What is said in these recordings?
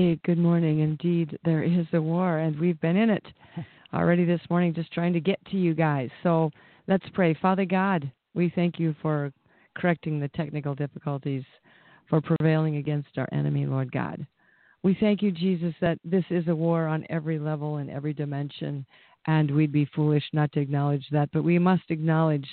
Hey, good morning. Indeed, there is a war, and we've been in it already this morning, just trying to get to you guys. So let's pray. Father God, we thank you for correcting the technical difficulties, for prevailing against our enemy, Lord God. We thank you, Jesus, that this is a war on every level and every dimension, and we'd be foolish not to acknowledge that. But we must acknowledge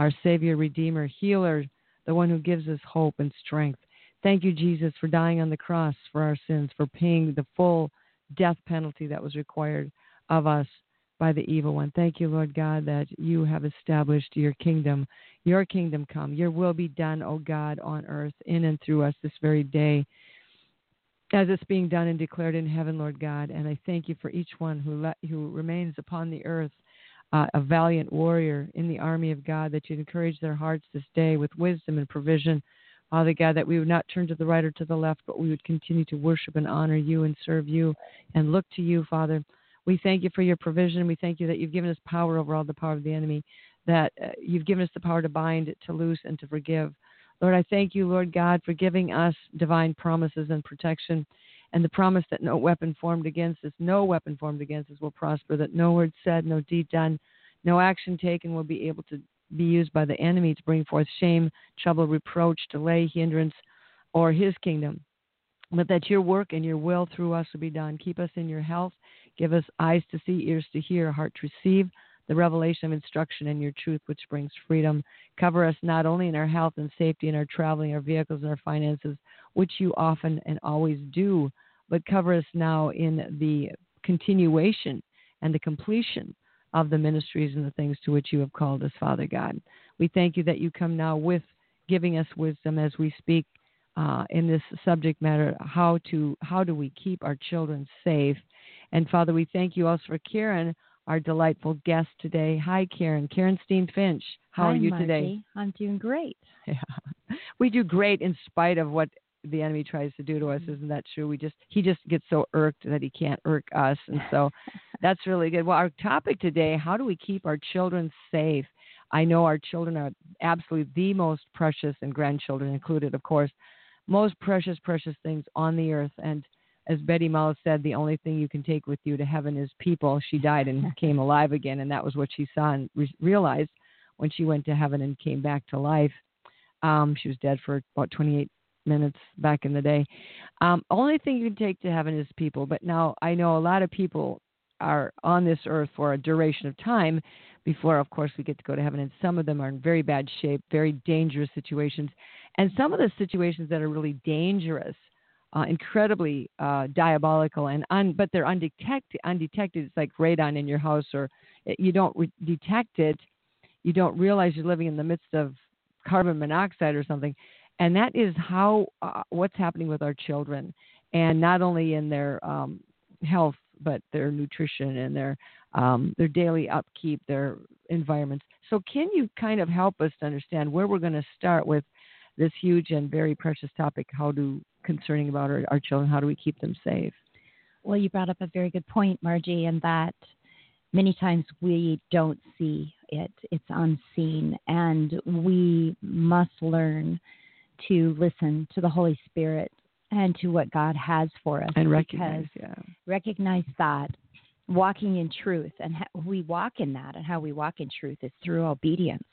our Savior, Redeemer, Healer, the one who gives us hope and strength. Thank you, Jesus, for dying on the cross for our sins, for paying the full death penalty that was required of us by the evil one. Thank you, Lord God, that you have established your kingdom. Your kingdom come. Your will be done, O God, on earth, in and through us this very day, as it's being done and declared in heaven, Lord God. And I thank you for each one who, who remains upon the earth uh, a valiant warrior in the army of God, that you'd encourage their hearts this day with wisdom and provision. Father God, that we would not turn to the right or to the left, but we would continue to worship and honor you and serve you and look to you, Father. We thank you for your provision. We thank you that you've given us power over all the power of the enemy, that uh, you've given us the power to bind, to loose, and to forgive. Lord, I thank you, Lord God, for giving us divine promises and protection and the promise that no weapon formed against us, no weapon formed against us will prosper, that no word said, no deed done, no action taken will be able to be used by the enemy to bring forth shame, trouble, reproach, delay, hindrance, or his kingdom. But that your work and your will through us will be done. Keep us in your health. Give us eyes to see, ears to hear, heart to receive the revelation of instruction and your truth, which brings freedom. Cover us not only in our health and safety, in our traveling, our vehicles, and our finances, which you often and always do, but cover us now in the continuation and the completion of the ministries and the things to which you have called us, Father God. We thank you that you come now with giving us wisdom as we speak uh, in this subject matter how to how do we keep our children safe and father we thank you also for karen our delightful guest today hi karen karen steen finch how Hi, are you Margie. today I'm doing great. yeah. we do great in spite of what the enemy tries to do to us isn't that true we just he just gets so irked that he can't irk us and so that's really good. Well our topic today how do we keep our children safe? I know our children are absolutely the most precious and grandchildren included of course most precious precious things on the earth. And as Betty Malz said the only thing you can take with you to heaven is people. She died and came alive again and that was what she saw and re- realized when she went to heaven and came back to life. Um, she was dead for about 28 minutes back in the day. Um, only thing you can take to heaven is people. But now I know a lot of people are on this earth for a duration of time before, of course, we get to go to heaven. And some of them are in very bad shape, very dangerous situations. And some of the situations that are really dangerous, uh, incredibly uh, diabolical, and un- but they're undetected. Undetected. It's like radon in your house, or you don't re- detect it. You don't realize you're living in the midst of carbon monoxide or something and that is how uh, what's happening with our children and not only in their um, health but their nutrition and their um, their daily upkeep their environments. So can you kind of help us to understand where we're going to start with this huge and very precious topic how do concerning about our, our children how do we keep them safe? Well, you brought up a very good point, Margie, in that many times we don't see it, it's unseen, and we must learn to listen to the Holy Spirit and to what God has for us. and recognize yeah recognize that walking in truth and how we walk in that and how we walk in truth is through obedience.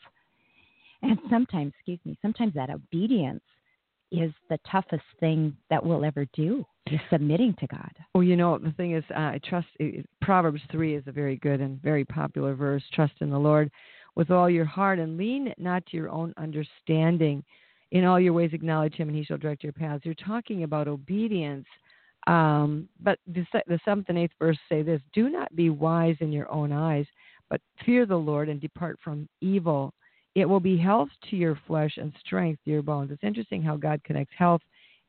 And sometimes, excuse me, sometimes that obedience is the toughest thing that we'll ever do is submitting to God. Well, you know, the thing is, uh, I trust it- Proverbs 3 is a very good and very popular verse. Trust in the Lord with all your heart and lean not to your own understanding. In all your ways, acknowledge him, and he shall direct your paths. You're talking about obedience. Um, but the, the seventh and eighth verse say this Do not be wise in your own eyes, but fear the Lord and depart from evil. It will be health to your flesh and strength to your bones. It's interesting how God connects health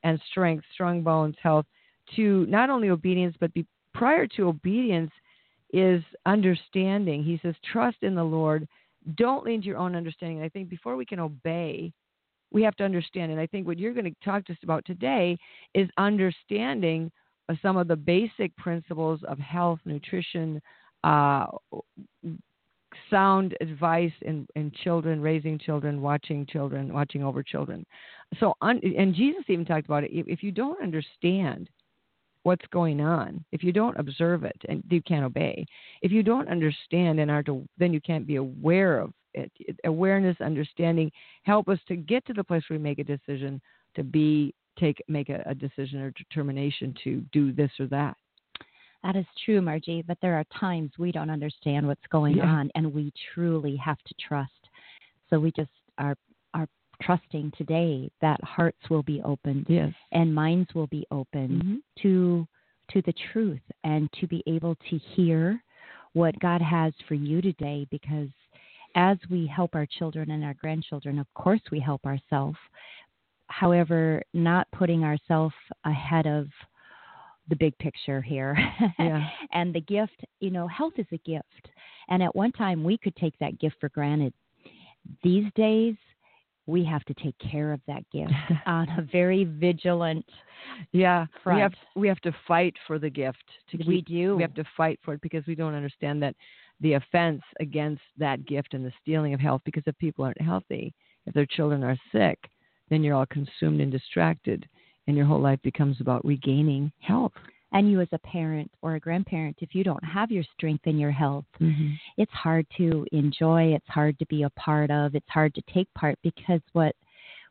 and strength, strong bones, health, to not only obedience, but be, prior to obedience is understanding. He says, trust in the Lord. Don't lean to your own understanding. And I think before we can obey, we have to understand. And I think what you're going to talk to us about today is understanding some of the basic principles of health, nutrition, uh, sound advice in, in children, raising children, watching children, watching over children. So, un, and Jesus even talked about it. If, you don't understand what's going on, if you don't observe it, and you can't obey, if you don't understand and are to, then you can't be aware of. Awareness, understanding, help us to get to the place where we make a decision to be take make a, a decision or determination to do this or that. That is true, Margie, but there are times we don't understand what's going Yeah. on and we truly have to trust. So we just are are trusting today that hearts will be opened Yes. and minds will be opened Mhm. to to the truth and to be able to hear what God has for you today because as we help our children and our grandchildren, of course we help ourselves. However, not putting ourselves ahead of the big picture here. Yeah. and the gift, you know, health is a gift. And at one time we could take that gift for granted. These days we have to take care of that gift on a very vigilant Yeah, we have we have to fight for the gift. To keep, we do. We have to fight for it because we don't understand that the offense against that gift and the stealing of health. Because if people aren't healthy, if their children are sick, then you're all consumed and distracted, and your whole life becomes about regaining health. and you as a parent or a grandparent, if you don't have your strength and your health, Mm-hmm. it's hard to enjoy, it's hard to be a part of, it's hard to take part because what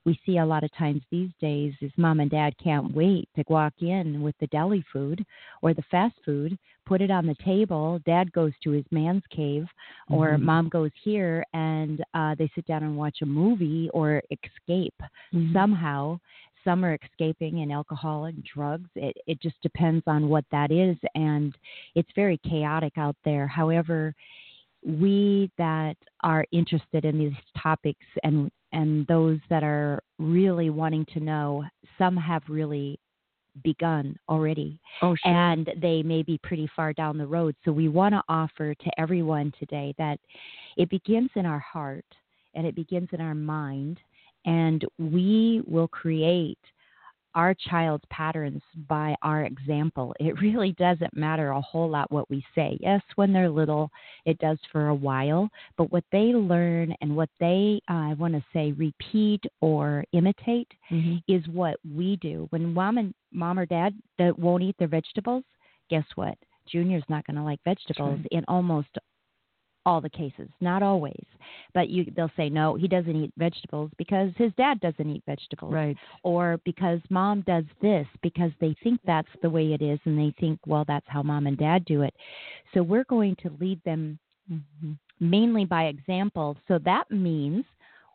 we see a lot of times these days is mom and dad can't wait to walk in with the deli food or the fast food, put it on the table. Dad goes to his man's cave, or Mhm. mom goes here and uh, they sit down and watch a movie or escape Mhm. somehow. Some are escaping in alcohol and drugs. It, it just depends on what that is, and it's very chaotic out there. However, we that are interested in these topics and and those that are really wanting to know, some have really begun already Oh, sure. and they may be pretty far down the road. So we want to offer to everyone today that it begins in our heart and it begins in our mind, and we will create our child's patterns by our example. It really doesn't matter a whole lot what we say. Yes, when they're little, it does for a while, but what they learn and what they, uh, I want to say, repeat or imitate Mhm. is what we do. When mom and mom or dad that won't eat their vegetables, guess what? Junior's not going to like vegetables right. in almost all the cases. Not always, but you they'll say no, he doesn't eat vegetables because his dad doesn't eat vegetables, Right. or because mom does this because they think that's the way it is, and they think well that's how mom and dad do it. So we're going to lead them Mhm. mainly by example. So that means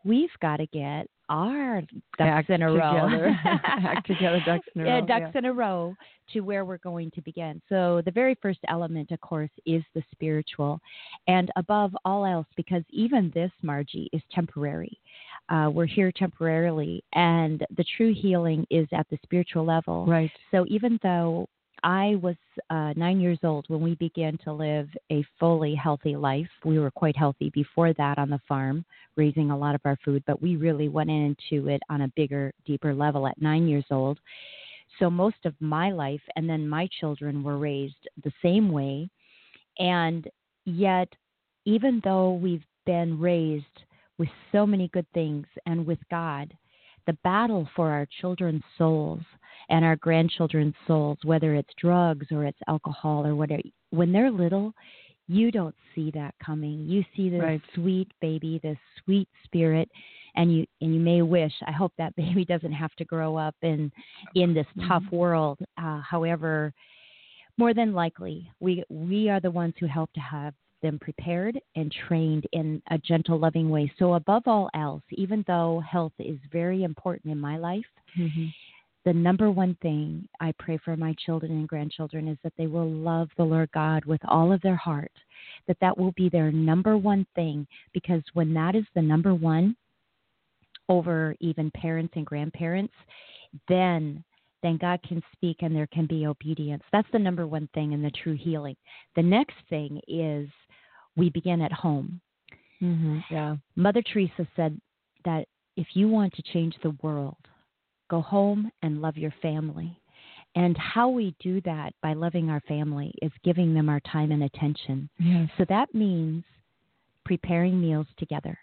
we've got to get our ducks in a row. Act together, ducks in a Yeah, row, ducks yeah. in a row to where we're going to begin. So the very first element, of course, is the spiritual, and above all else, because even this Margie is temporary. Uh, we're here temporarily, and the true healing is at the spiritual level. Right. So even though I was uh, nine years old when we began to live a fully healthy life, we were quite healthy before that on the farm, raising a lot of our food, but we really went into it on a bigger, deeper level at nine years old. So most of my life and then my children were raised the same way. And yet, even though we've been raised with so many good things and with God, the battle for our children's souls and our grandchildren's souls, whether it's drugs or it's alcohol or whatever, when they're little, you don't see that coming. You see this Right. sweet baby, this sweet spirit, and you and you may wish. I hope that baby doesn't have to grow up in in this tough world. Uh, however, more than likely, we we are the ones who help to have them prepared and trained in a gentle, loving way. So above all else, even though health is very important in my life, Mhm. The number one thing I pray for my children and grandchildren is that they will love the Lord God with all of their heart, that that will be their number one thing, because when that is the number one over even parents and grandparents, then then God can speak and there can be obedience. That's the number one thing in the true healing. The next thing is we begin at home. Mm-hmm. Yeah. Mother Teresa said that if you want to change the world, go home and love your family. And how we do that by loving our family is giving them our time and attention. Yes. So that means preparing meals together.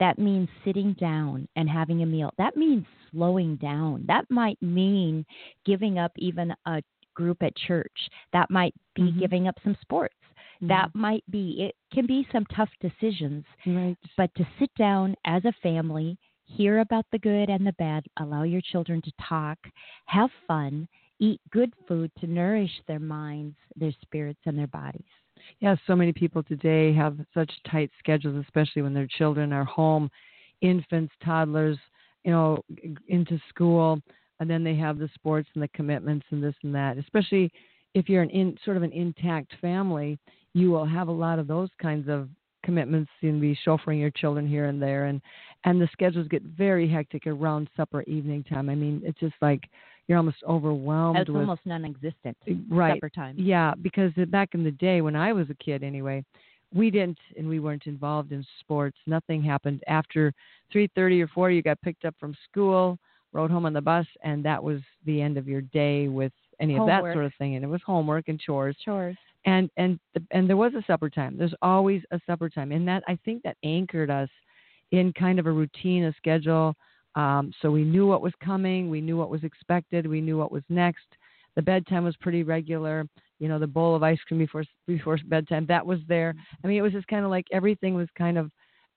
That means sitting down and having a meal. That means slowing down. That might mean giving up even a group at church. That might be Mhm. giving up some sports. That might be, it can be some tough decisions, right. but to sit down as a family, hear about the good and the bad, allow your children to talk, have fun, eat good food to nourish their minds, their spirits, and their bodies. Yeah, so many people today have such tight schedules, especially when their children are home, infants, toddlers, you know, into school, and then they have the sports and the commitments and this and that. Especially if you're an in sort of an intact family, you will have a lot of those kinds of commitments and be chauffeuring your children here and there, and and the schedules get very hectic around supper evening time. I mean, it's just like you're almost overwhelmed It's with almost non-existent. Eh, right Supper time. yeah, because back in the day when I was a kid, anyway, we didn't and we weren't involved in sports. Nothing happened after three thirty or four. You got picked up from school, rode home on the bus, and that was the end of your day with any of that sort of thing. And it was homework and chores. Chores. And and and there was a supper time. There's always a supper time, and that I think that anchored us in kind of a routine, a schedule. Um, so we knew what was coming, we knew what was expected, we knew what was next. The bedtime was pretty regular. You know, the bowl of ice cream before before bedtime that was there. I mean, it was just kind of like everything was kind of.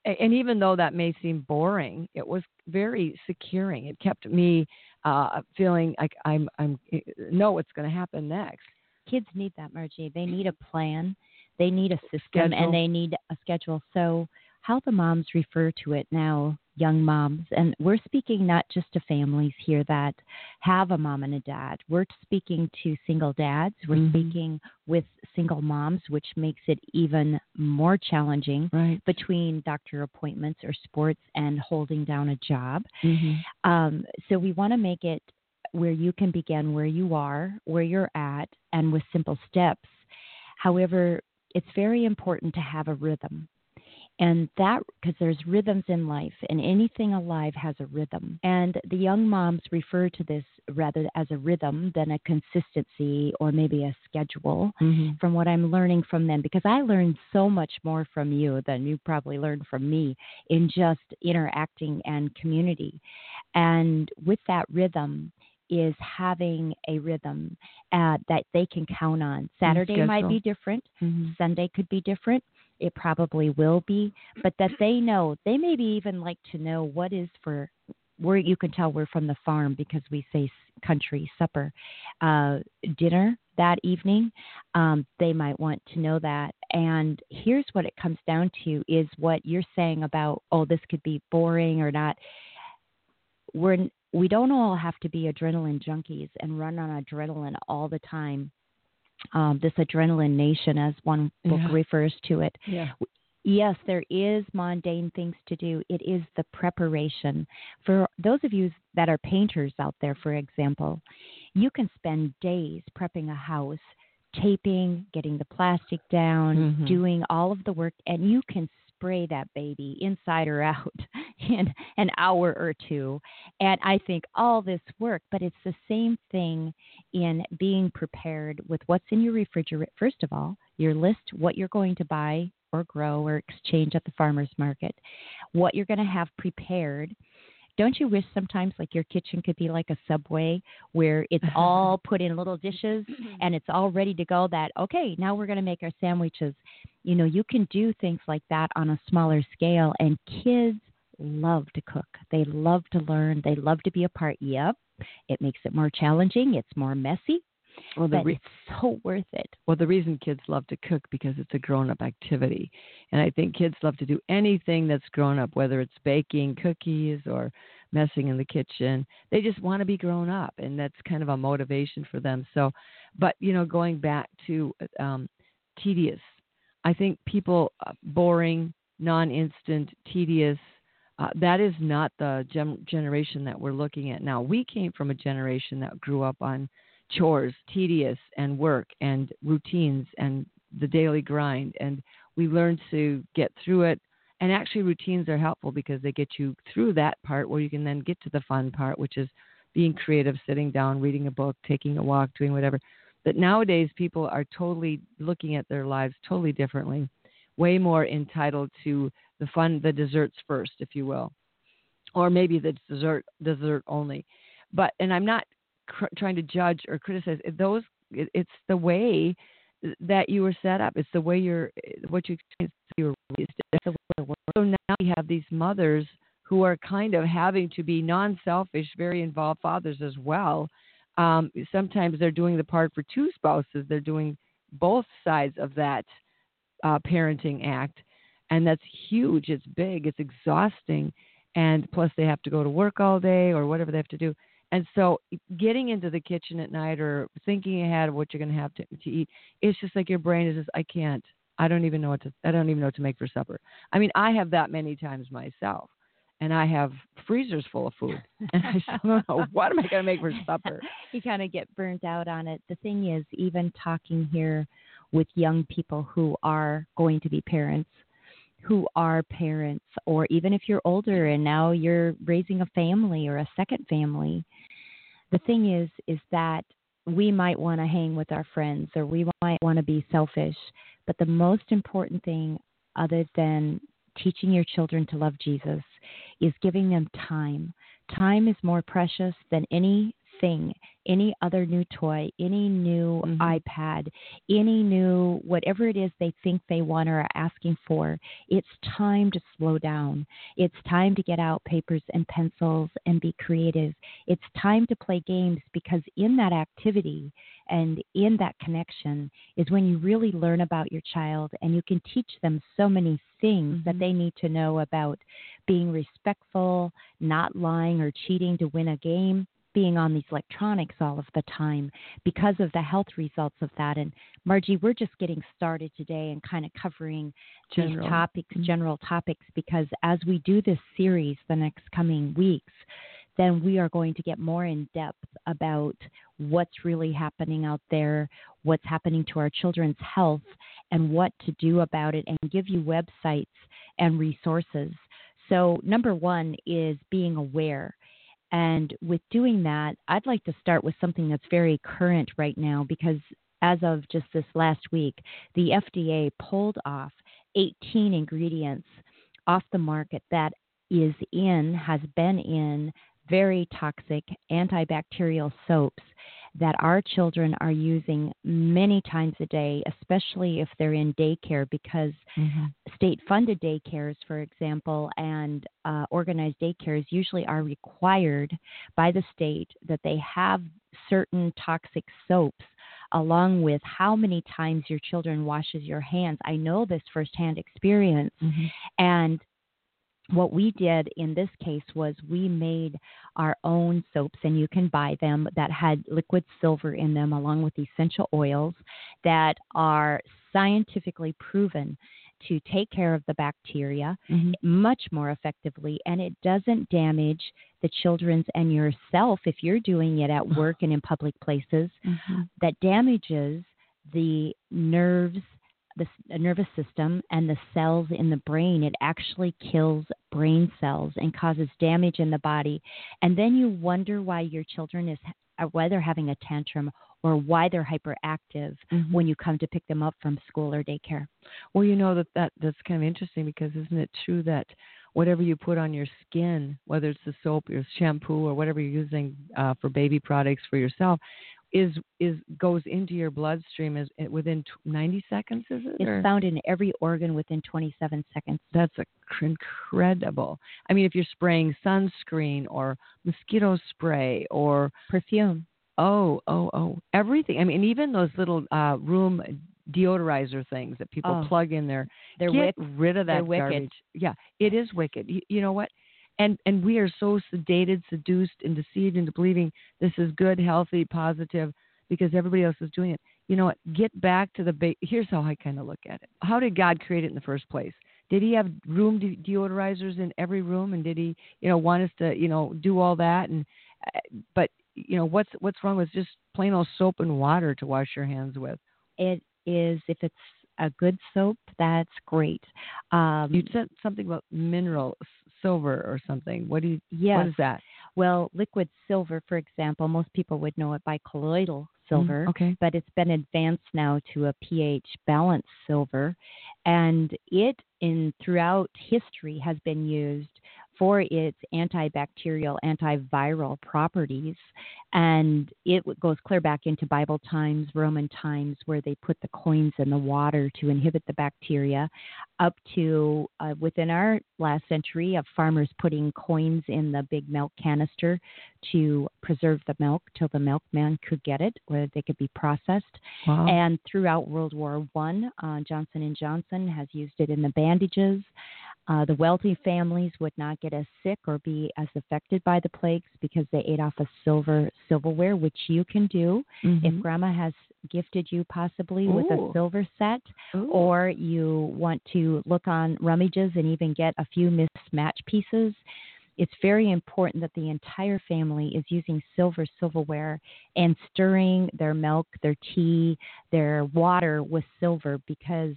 And even though that may seem boring, it was very securing. It kept me uh, feeling like I'm I'm know what's going to happen next. Kids need that, Margie. They need a plan. They need a system, Schedule. and they need a schedule. So, how the moms refer to it now, young moms, and we're speaking not just to families here that have a mom and a dad. We're speaking to single dads. We're Mhm. speaking with single moms, which makes it even more challenging Right. between doctor appointments or sports and holding down a job. Mm-hmm. Um, so we want to make it where you can begin where you are, where you're at, and with simple steps. However, it's very important to have a rhythm. And that, because there's rhythms in life, and anything alive has a rhythm. And the young moms refer to this rather as a rhythm than a consistency or maybe a schedule Mm-hmm. from what I'm learning from them because I learned so much more from you than you probably learned from me in just interacting and community. And with that rhythm is having a rhythm uh, that they can count on. Saturday might be different, Mm-hmm. Sunday could be different. It probably will be, but that they know, they maybe even like to know what is for where you can tell we're from the farm because we say country supper, uh, dinner that evening. Um, they might want to know that. And here's what it comes down to is what you're saying about, oh, this could be boring or not. We're, we don't all have to be adrenaline junkies and run on adrenaline all the time. Um, this adrenaline nation, as one book Yeah. refers to it, Yeah. yes, there is mundane things to do. It is the preparation. For those of you that are painters out there, for example, you can spend days prepping a house, taping, getting the plastic down, Mhm. doing all of the work, and you can spray that baby inside or out in an hour or two. And I think all this work, but it's the same thing in being prepared with what's in your refrigerator. First of all, your list, what you're going to buy or grow or exchange at the farmer's market, what you're going to have prepared. Don't you wish sometimes like your kitchen could be like a subway where it's all put in little dishes and it's all ready to go that okay, now we're going to make our sandwiches. You know, you can do things like that on a smaller scale and kids love to cook. They love to learn, they love to be a part. Yep. It makes it more challenging, it's more messy, Well, the but re- it's so worth it. well, the reason kids love to cook because it's a grown-up activity, and I think kids love to do anything that's grown up, whether it's baking cookies or messing in the kitchen. They just want to be grown up, and that's kind of a motivation for them. So, but you know, going back to um, tedious, I think people uh, boring, non-instant, tedious. Uh, that is not the gem- generation that we're looking at now. We came from a generation that grew up on chores, tedious, and work and routines and the daily grind, and we learned to get through it and actually, routines are helpful because they get you through that part where you can then get to the fun part, which is being creative, sitting down, reading a book, taking a walk, doing whatever. But nowadays, people are totally looking at their lives totally differently, way more entitled to the fun, the desserts first, if you will, or maybe the dessert, dessert only. But and I'm not cr- trying to judge or criticize those. It, it's the way that you were set up. It's the way you're, what you you were raised. So now we have these mothers who are kind of having to be non-selfish, very involved fathers as well. Um, sometimes they're doing the part for two spouses. They're doing both sides of that uh, parenting act, and that's huge. It's big. It's exhausting, and plus they have to go to work all day or whatever they have to do. And so, getting into the kitchen at night or thinking ahead of what you're going to have to, to eat, it's just like your brain is just, I can't. I don't even know what to. I don't even know what to make for supper. I mean, I have that many times myself, and I have freezers full of food, and I still don't know what am I going to make for supper. you kind of get burnt out on it. The thing is, even talking here with young people who are going to be parents, who are parents, or even if you're older and now you're raising a family or a second family, the thing is, is that we might want to hang with our friends or we might want to be selfish. But the most important thing, other than teaching your children to love Jesus, is giving them time. Time is more precious than any thing, any other new toy, any new mm-hmm. iPad, any new whatever it is they think they want or are asking for, it's time to slow down. It's time to get out papers and pencils and be creative. It's time to play games because in that activity and in that connection is when you really learn about your child and you can teach them so many things mm-hmm. that they need to know about being respectful, not lying or cheating to win a game being on these electronics all of the time because of the health results of that. And Margie, we're just getting started today and kind of covering general. these topics, mm-hmm. general topics, because as we do this series the next coming weeks, then we are going to get more in depth about what's really happening out there, what's happening to our children's health, and what to do about it, and give you websites and resources. So, number one is being aware and with doing that, I'd like to start with something that's very current right now because as of just this last week, the FDA pulled off 18 ingredients off the market that is in, has been in very toxic antibacterial soaps that our children are using many times a day, especially if they're in daycare, because mm-hmm. state funded daycares, for example, and uh, organized daycares usually are required by the state that they have certain toxic soaps along with how many times your children washes your hands. I know this firsthand experience. Mm-hmm. And what we did in this case was we made our own soaps and you can buy them that had liquid silver in them along with essential oils that are scientifically proven to take care of the bacteria mm-hmm. much more effectively and it doesn't damage the children's and yourself if you're doing it at work and in public places mm-hmm. that damages the nerves the nervous system and the cells in the brain, it actually kills brain cells and causes damage in the body. And then you wonder why your children is uh, why they're having a tantrum or why they're hyperactive mm-hmm. when you come to pick them up from school or daycare. Well, you know that, that that's kind of interesting because isn't it true that whatever you put on your skin, whether it's the soap, your shampoo, or whatever you're using uh, for baby products for yourself, is is goes into your bloodstream is within 90 seconds is it it's or? found in every organ within 27 seconds. That's a, incredible. I mean if you're spraying sunscreen or mosquito spray or perfume. Oh oh oh everything. I mean even those little uh room deodorizer things that people oh, plug in there they're get wick- rid of that garbage wicked. yeah it is wicked. You, you know what and and we are so sedated, seduced, and deceived into believing this is good, healthy, positive because everybody else is doing it. You know what? Get back to the ba- here's how I kind of look at it. How did God create it in the first place? Did he have room de- deodorizers in every room, and did he, you know, want us to, you know, do all that? And uh, but you know, what's what's wrong with just plain old soap and water to wash your hands with? It is if it's a good soap, that's great. Um, You said something about mineral silver or something. What do you? yes. What is that? Well, liquid silver, for example, most people would know it by colloidal silver. Mm, okay. but it's been advanced now to a pH balanced silver, and it in throughout history has been used for its antibacterial, antiviral properties, and it goes clear back into Bible times, Roman times, where they put the coins in the water to inhibit the bacteria, up to uh, within our last century of farmers putting coins in the big milk canister to preserve the milk till the milkman could get it, where they could be processed. Wow. And throughout World War One, uh, Johnson and Johnson has used it in the bandages. Uh, the wealthy families would not get as sick or be as affected by the plagues because they ate off of silver silverware, which you can do Mhm. if Grandma has gifted you possibly with a silver set, Ooh. or you want to look on rummages and even get a few mismatched pieces. It's very important that the entire family is using silver silverware and stirring their milk, their tea, their water with silver because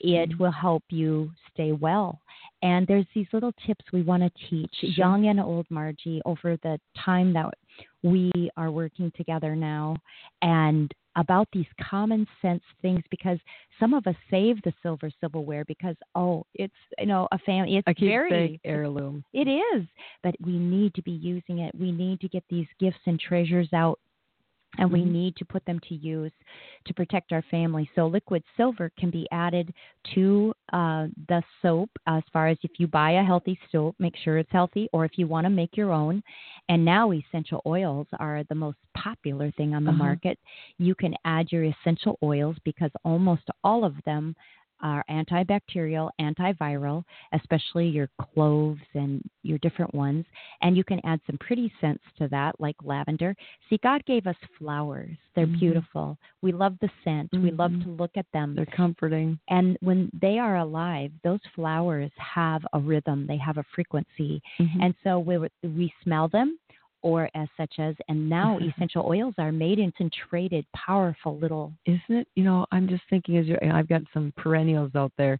it will help you stay well. And there's these little tips we want to teach, Sure. young and old Margie, over the time that we are working together now, and about these common sense things because some of us save the silver silverware because oh it's you know a family it's keep very heirloom. it is, but we need to be using it. We need to get these gifts and treasures out, and we Mhm. need to put them to use to protect our family. So, liquid silver can be added to uh, the soap as far as if you buy a healthy soap, make sure it's healthy, or if you want to make your own. And now, essential oils are the most popular thing on the Uh-huh. market. You can add your essential oils because almost all of them are antibacterial, antiviral, especially your cloves and your different ones. And you can add some pretty scents to that, like lavender. See, God gave us flowers. They're Mhm. beautiful. We love the scent. We love Mhm. to look at them. They're comforting. And when they are alive, those flowers have a rhythm, they have a frequency. Mhm. And so we, we smell them, or as such as, and now essential oils are made into traded, powerful little. isn't it? You know, I'm just thinking as you're, I've got some perennials out there,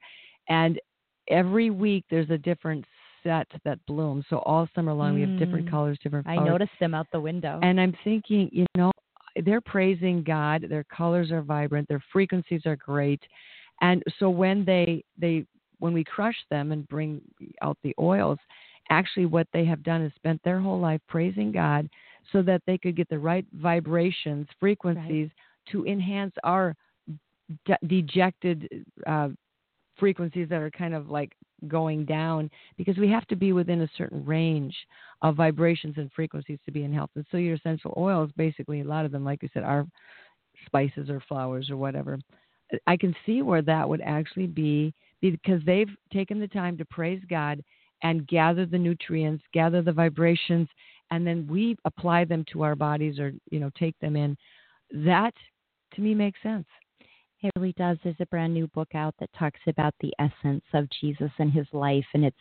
and every week there's a different set that blooms. So all summer long we have different Mm. colors, different I flowers. noticed them out the window. And I'm thinking, you know, they're praising God. Their colors are vibrant. Their frequencies are great. And so when they they when we crush them and bring out the oils, actually what they have done is spent their whole life praising God so that they could get the right vibrations, frequencies to enhance our de- dejected uh, frequencies that are kind of like going down because we have to be within a certain range of vibrations and frequencies to be in health. And so your essential oils, basically, a lot of them, like you said, are spices or flowers or whatever. I can see where that would actually be because they've taken the time to praise God and gather the nutrients, gather the vibrations, and then we apply them to our bodies or you know take them in. That to me makes sense. It really does. There's a brand new book out that talks about the essence of Jesus and his life, and it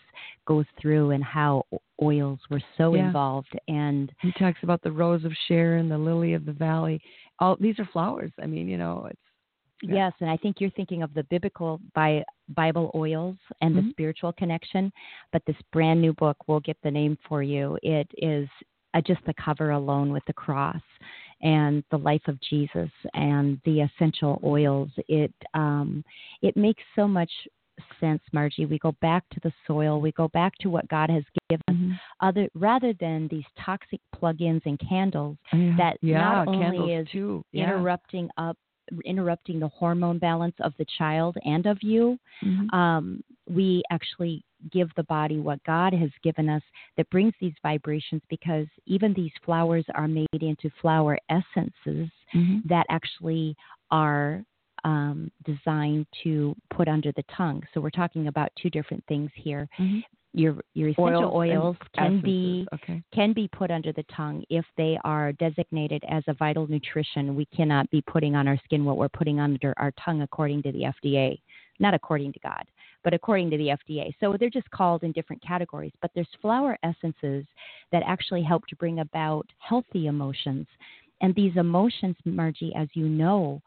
goes through and how oils were so Yeah. involved. And He talks about the rose of Sharon, the lily of the valley. All these are flowers. I mean, you know, it's Yeah. yes, and I think you're thinking of the biblical by Bible oils and Mhm. the spiritual connection. But this brand new book, we'll get the name for you. It is uh, just the cover alone with the cross and the life of Jesus and the essential oils. It um, it makes so much sense, Margie. We go back to the soil. We go back to what God has given Mm-hmm. other rather than these toxic plug-ins and candles yeah. that yeah, not only is too. Yeah. interrupting up interrupting the hormone balance of the child and of you Mhm. um, we actually give the body what God has given us that brings these vibrations because even these flowers are made into flower essences Mhm. that actually are um, designed to put under the tongue. So we're talking about two different things here. Mhm. Your your essential Oils oils, can be okay. can be put under the tongue if they are designated as a vital nutrition. We cannot be putting on our skin what we're putting under our tongue according to the FDA, not according to God, but according to the FDA. So they're just called in different categories. But there's flower essences that actually help to bring about healthy emotions. And these emotions, Margie, as you know,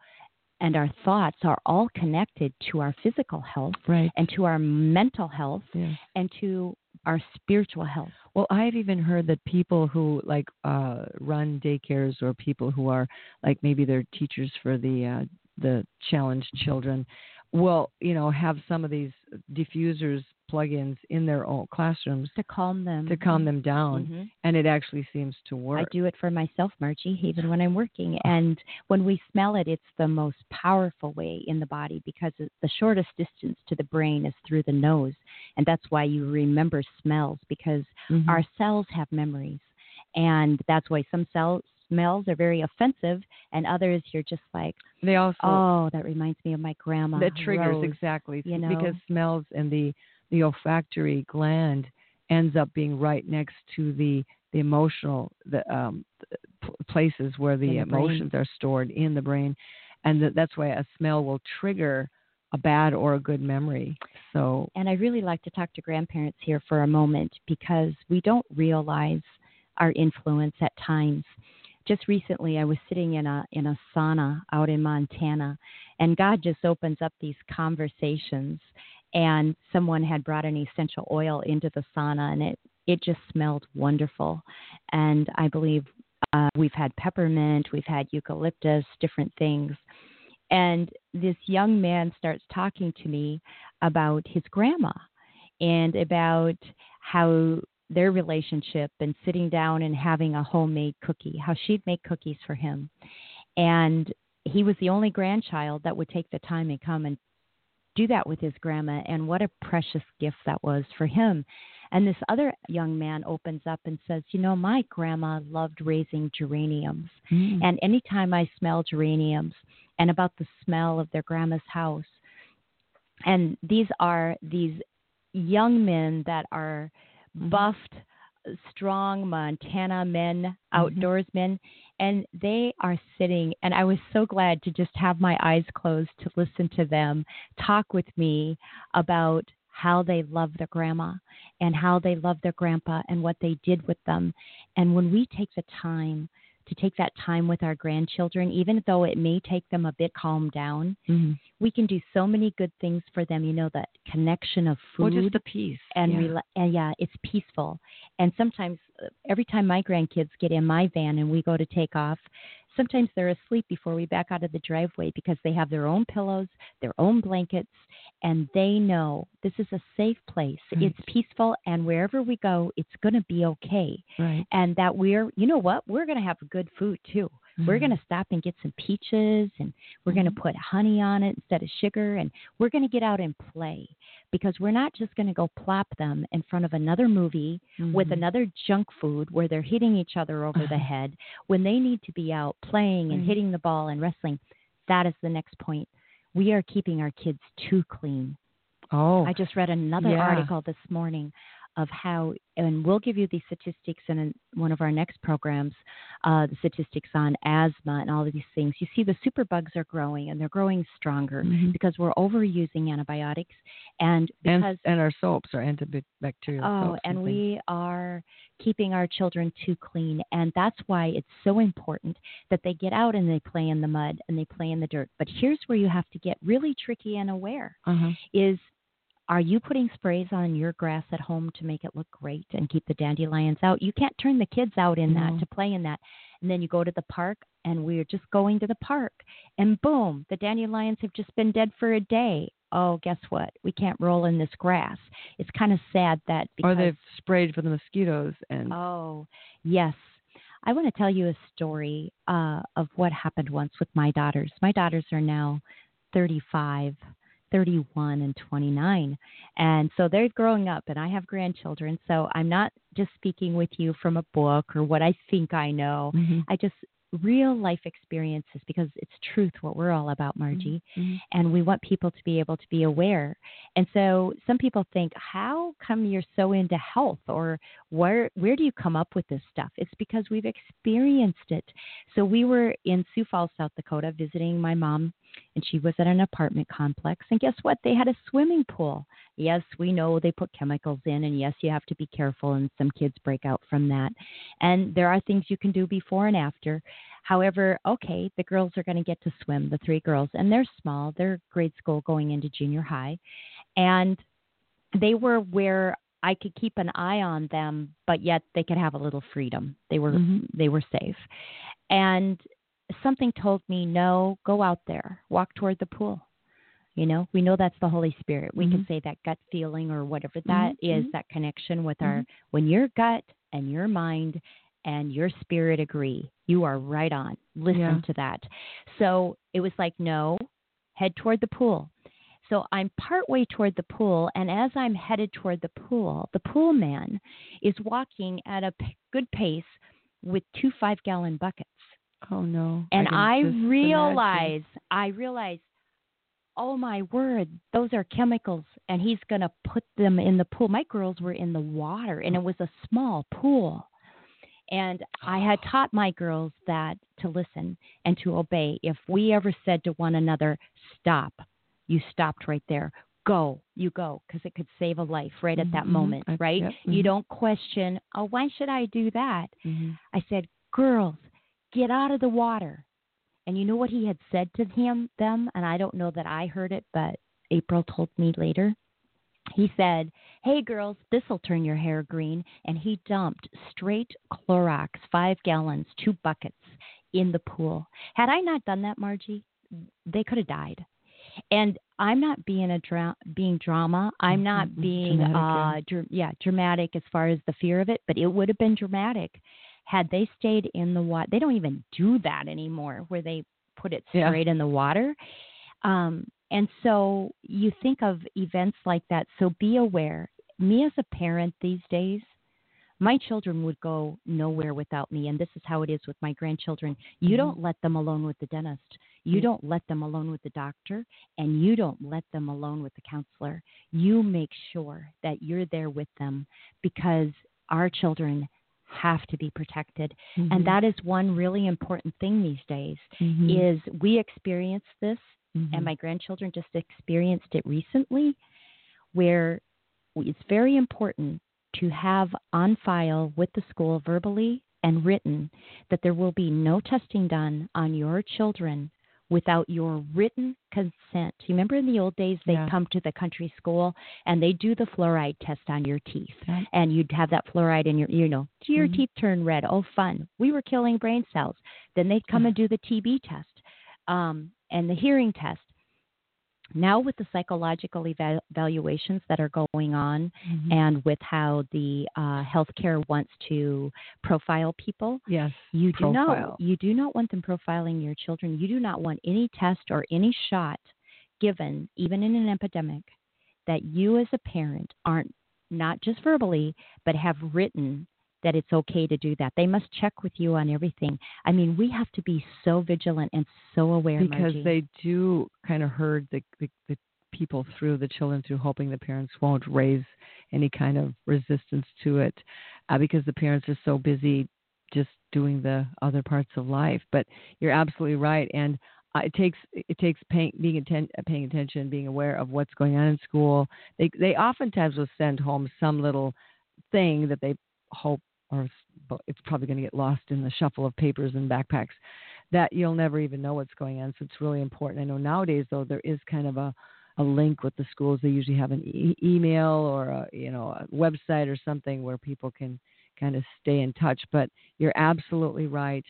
and our thoughts are all connected to our physical health Right. and to our mental health Yeah. and to our spiritual health. Well, I've even heard that people who like uh, run daycares or people who are like maybe they're teachers for the uh, the challenged children will you know have some of these diffusers plugins in their own classrooms To calm them. to calm them down, Mhm. and it actually seems to work. I do it for myself, Margie, even when I'm working. And when we smell it, it's the most powerful way in the body because the shortest distance to the brain is through the nose. And that's why you remember smells because Mhm. our cells have memories. And that's why some cell smells are very offensive and others you're just like, they also oh, that reminds me of my grandma. that triggers Rose." exactly you know? because smells and the the olfactory gland ends up being right next to the the emotional the um places where the, the brain. emotions are stored in the brain and that that's why a smell will trigger a bad or a good memory so And I really like to talk to grandparents here for a moment because we don't realize our influence at times. Just recently I was sitting in a in a sauna out in Montana and God just opens up these conversations and someone had brought an essential oil into the sauna and it it just smelled wonderful. And I believe uh, we've had peppermint, we've had eucalyptus, different things. And this young man starts talking to me about his grandma and about how their relationship and sitting down and having a homemade cookie, how she'd make cookies for him. And he was the only grandchild that would take the time and come and do that with his grandma. And what a precious gift that was for him. And this other young man opens up and says, You know, my grandma loved raising geraniums. mm, And anytime I smell geraniums and about the smell of their grandma's house, and these are these young men that are. Buffed, strong Montana men, mm-hmm. outdoors men, and they are sitting. And I was so glad to just have my eyes closed to listen to them talk with me about how they love their grandma and how they love their grandpa and what they did with them. And when we take the time to take that time with our grandchildren, even though it may take them a bit calm down, mhm. we can do so many good things for them. You know, that connection of food just the peace and yeah. rela- and yeah, it's peaceful. And sometimes, uh, every time my grandkids get in my van and we go to take off, sometimes they're asleep before we back out of the driveway because they have their own pillows, their own blankets, and they know this is a safe place. Right. It's peaceful, and wherever we go, it's going to be okay. right And that we're, you know what, we're going to have good food too. We're Mhm. going to stop and get some peaches and we're going to put honey on it instead of sugar and we're going to get out and play because we're not just going to go plop them in front of another movie with Mhm. another junk food where they're hitting each other over the head when they need to be out playing and Right. hitting the ball and wrestling. That is the next point. We are keeping our kids too clean. oh I just read another yeah. article this morning of how, and we'll give you the statistics in one of our next programs, uh, the statistics on asthma and all of these things. You see, the superbugs are growing and they're growing stronger Mhm. because we're overusing antibiotics and and because. and our soaps are antibacterial Oh, soaps and things. we are keeping our children too clean. And that's why it's so important that they get out and they play in the mud and they play in the dirt. But here's where you have to get really tricky and aware uh-huh. is are you putting sprays on your grass at home to make it look great and keep the dandelions out? You can't turn the kids out in No. that to play in that. And then you go to the park and we're just going to the park and boom, the dandelions have just been dead for a day. Oh, guess what? We can't roll in this grass. It's kind of sad that because or they've sprayed for the mosquitoes and Oh, yes. I want to tell you a story uh, of what happened once with my daughters. My daughters are now 35, 31, and 29. And so they're growing up, and I have grandchildren. So I'm not just speaking with you from a book or what I think I know. Mhm. I just real life experiences because it's truth what we're all about, Margie. Mhm. And we want people to be able to be aware. And so some people think, how come you're so into health or where where do you come up with this stuff? It's because we've experienced it. So we were in Sioux Falls, South Dakota visiting my mom and she was at an apartment complex and guess what? They had a swimming pool. Yes, we know they put chemicals in and yes, you have to be careful and some kids break out from that. And there are things you can do before and after. However, okay, the girls are going to get to swim, the three girls, and they're small. They're grade school going into junior high. And they were where I could keep an eye on them, but yet they could have a little freedom. They were Mhm. they were safe. And something told me, no, go out there, walk toward the pool. You know, we know that's the Holy Spirit. We can Mhm. say that gut feeling or whatever that is, mhm. that connection with our when your gut and your mind and your spirit agree, you are right on. Listen Yeah. to that. So it was like, no, head toward the pool. So I'm partway toward the pool, and as I'm headed toward the pool, the pool man is walking at a p- good pace with two five gallon buckets. Oh no. And I, imagine. realize, I realize, oh my word, those are chemicals, and he's going to put them in the pool. My girls were in the water, and it was a small pool. And I had taught my girls that to listen and to obey. If we ever said to one another, stop, you stopped right there. Go, you go, because it could save a life right at that Mhm, moment, I- right? yep, You mhm. don't question, oh, why should I do that? Mhm. I said, "Girls, get out of the water." And you know what he had said to him them, and I don't know that I heard it, but April told me later. He said, "Hey girls, this'll turn your hair green." And he dumped straight Clorox, 5 gallons, two buckets in the pool. Had I not done that, Margie, they could have died. And I'm not being a dra- being drama. I'm not Mhm, being dramatic, yeah. uh dr- yeah, dramatic as far as the fear of it, but it would have been dramatic had they stayed in the water. They don't even do that anymore where they put it Yeah. straight in the water. Um and so you think of events like that. So be aware. Me as a parent these days, my children would go nowhere without me and this is how it is with my grandchildren you Mhm. don't let them alone with the dentist you Mm. don't let them alone with the doctor and you don't let them alone with the counselor you make sure that you're there with them because our children have to be protected Mhm. and that is one really important thing these days Mhm. is we experience this Mhm. and my grandchildren just experienced it recently where it's very important to have on file with the school verbally and written that there will be no testing done on your children without your written consent. You remember in the old days they'd Yeah. come to the country school and they do the fluoride test on your teeth Yeah. and you'd have that fluoride in your you know your Mhm. teeth turn red oh fun we were killing brain cells then they'd come and do the tb test um, and the hearing test now with the psychological eva- evaluations that are going on Mhm. and with how the uh, healthcare wants to profile people yes. you do Profile. not you do not want them profiling your children. You do not want any test or any shot given, even in an epidemic, that you as a parent aren't not just verbally, but have written that it's okay to do that. They must check with you on everything. I mean, we have to be so vigilant and so aware, because Margie. they do kind of herd the, the the people through the children through hoping the parents won't raise any kind of resistance to it uh, because the parents are so busy just doing the other parts of life but you're absolutely right and uh, it takes it takes paying being atten- paying attention being aware of what's going on in school they they oftentimes will send home some little thing that they hope or it's probably going to get lost in the shuffle of papers and backpacks that you'll never even know what's going on. So it's really important. I know nowadays though there is kind of a a link with the schools. They usually have an e- email or a you know a website or something where people can kind of stay in touch. But you're absolutely right.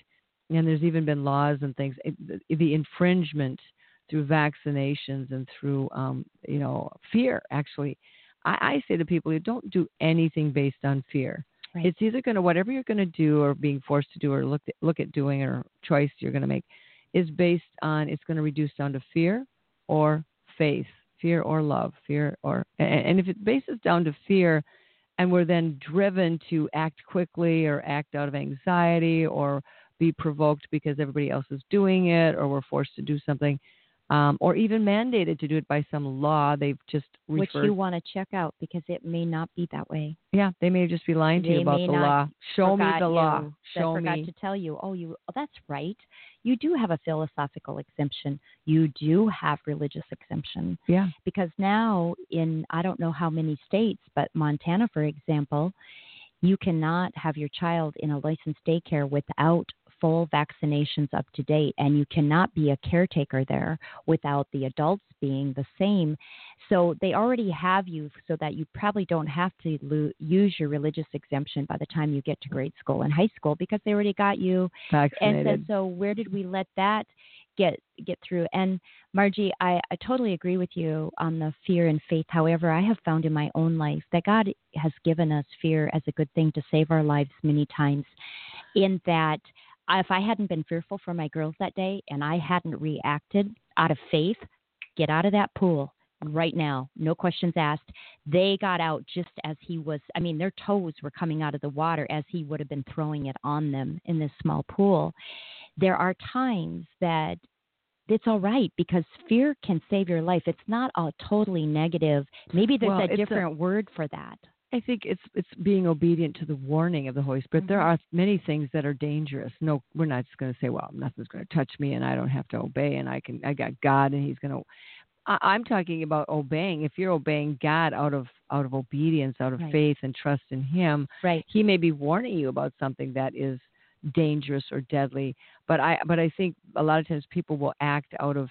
And there's even been laws and things. It, the, infringement through vaccinations and through um, you know fear. Actually, I, I say to people, you don't do anything based on fear. Right. It's either going to whatever you're going to do or being forced to do or look look at doing or choice you're going to make is based on it's going to reduce down to fear or faith, fear or love, fear or and, and if it bases down to fear and we're then driven to act quickly or act out of anxiety or be provoked because everybody else is doing it, or we're forced to do something, um, or even mandated to do it by some law. They've just Which you want to check out because it may not be that way. yeah, they may just be lying to you about the law. Show me the law. you, Show that forgot me. to tell you. Oh, you. Oh, that's right. You do have a philosophical exemption. You do have religious exemption Yeah. because now in I don't know how many states, but Montana, for example, you cannot have your child in a licensed daycare without full vaccinations up to date, and you cannot be a caretaker there without the adults being the same. So they already have you so that you probably don't have to lo- use your religious exemption by the time you get to grade school and high school because they already got you Vaccinated. so, so where did we let that get get through? And Margie, I, I totally agree with you on the fear and faith. However, I have found in my own life that God has given us fear as a good thing to save our lives many times. In that, if I hadn't been fearful for my girls that day and I hadn't reacted out of faith, get out of that pool right now, no questions asked. They got out just as he was, I mean, their toes were coming out of the water as he would have been throwing it on them in this small pool. There are times that it's all right because fear can save your life. It's not all totally negative. Maybe there's Well, a it's a- different word for that. I think it's it's being obedient to the warning of the Holy Spirit. There Mhm. are many things that are dangerous. No, we're not just going to say, "Well, nothing's going to touch me, and I don't have to obey, and I can, I got God, and He's going to." I'm talking about obeying. If you're obeying God out of out of obedience, out of Right. faith and trust in Him, Right. He may be warning you about something that is dangerous or deadly. But I but I think a lot of times people will act out of,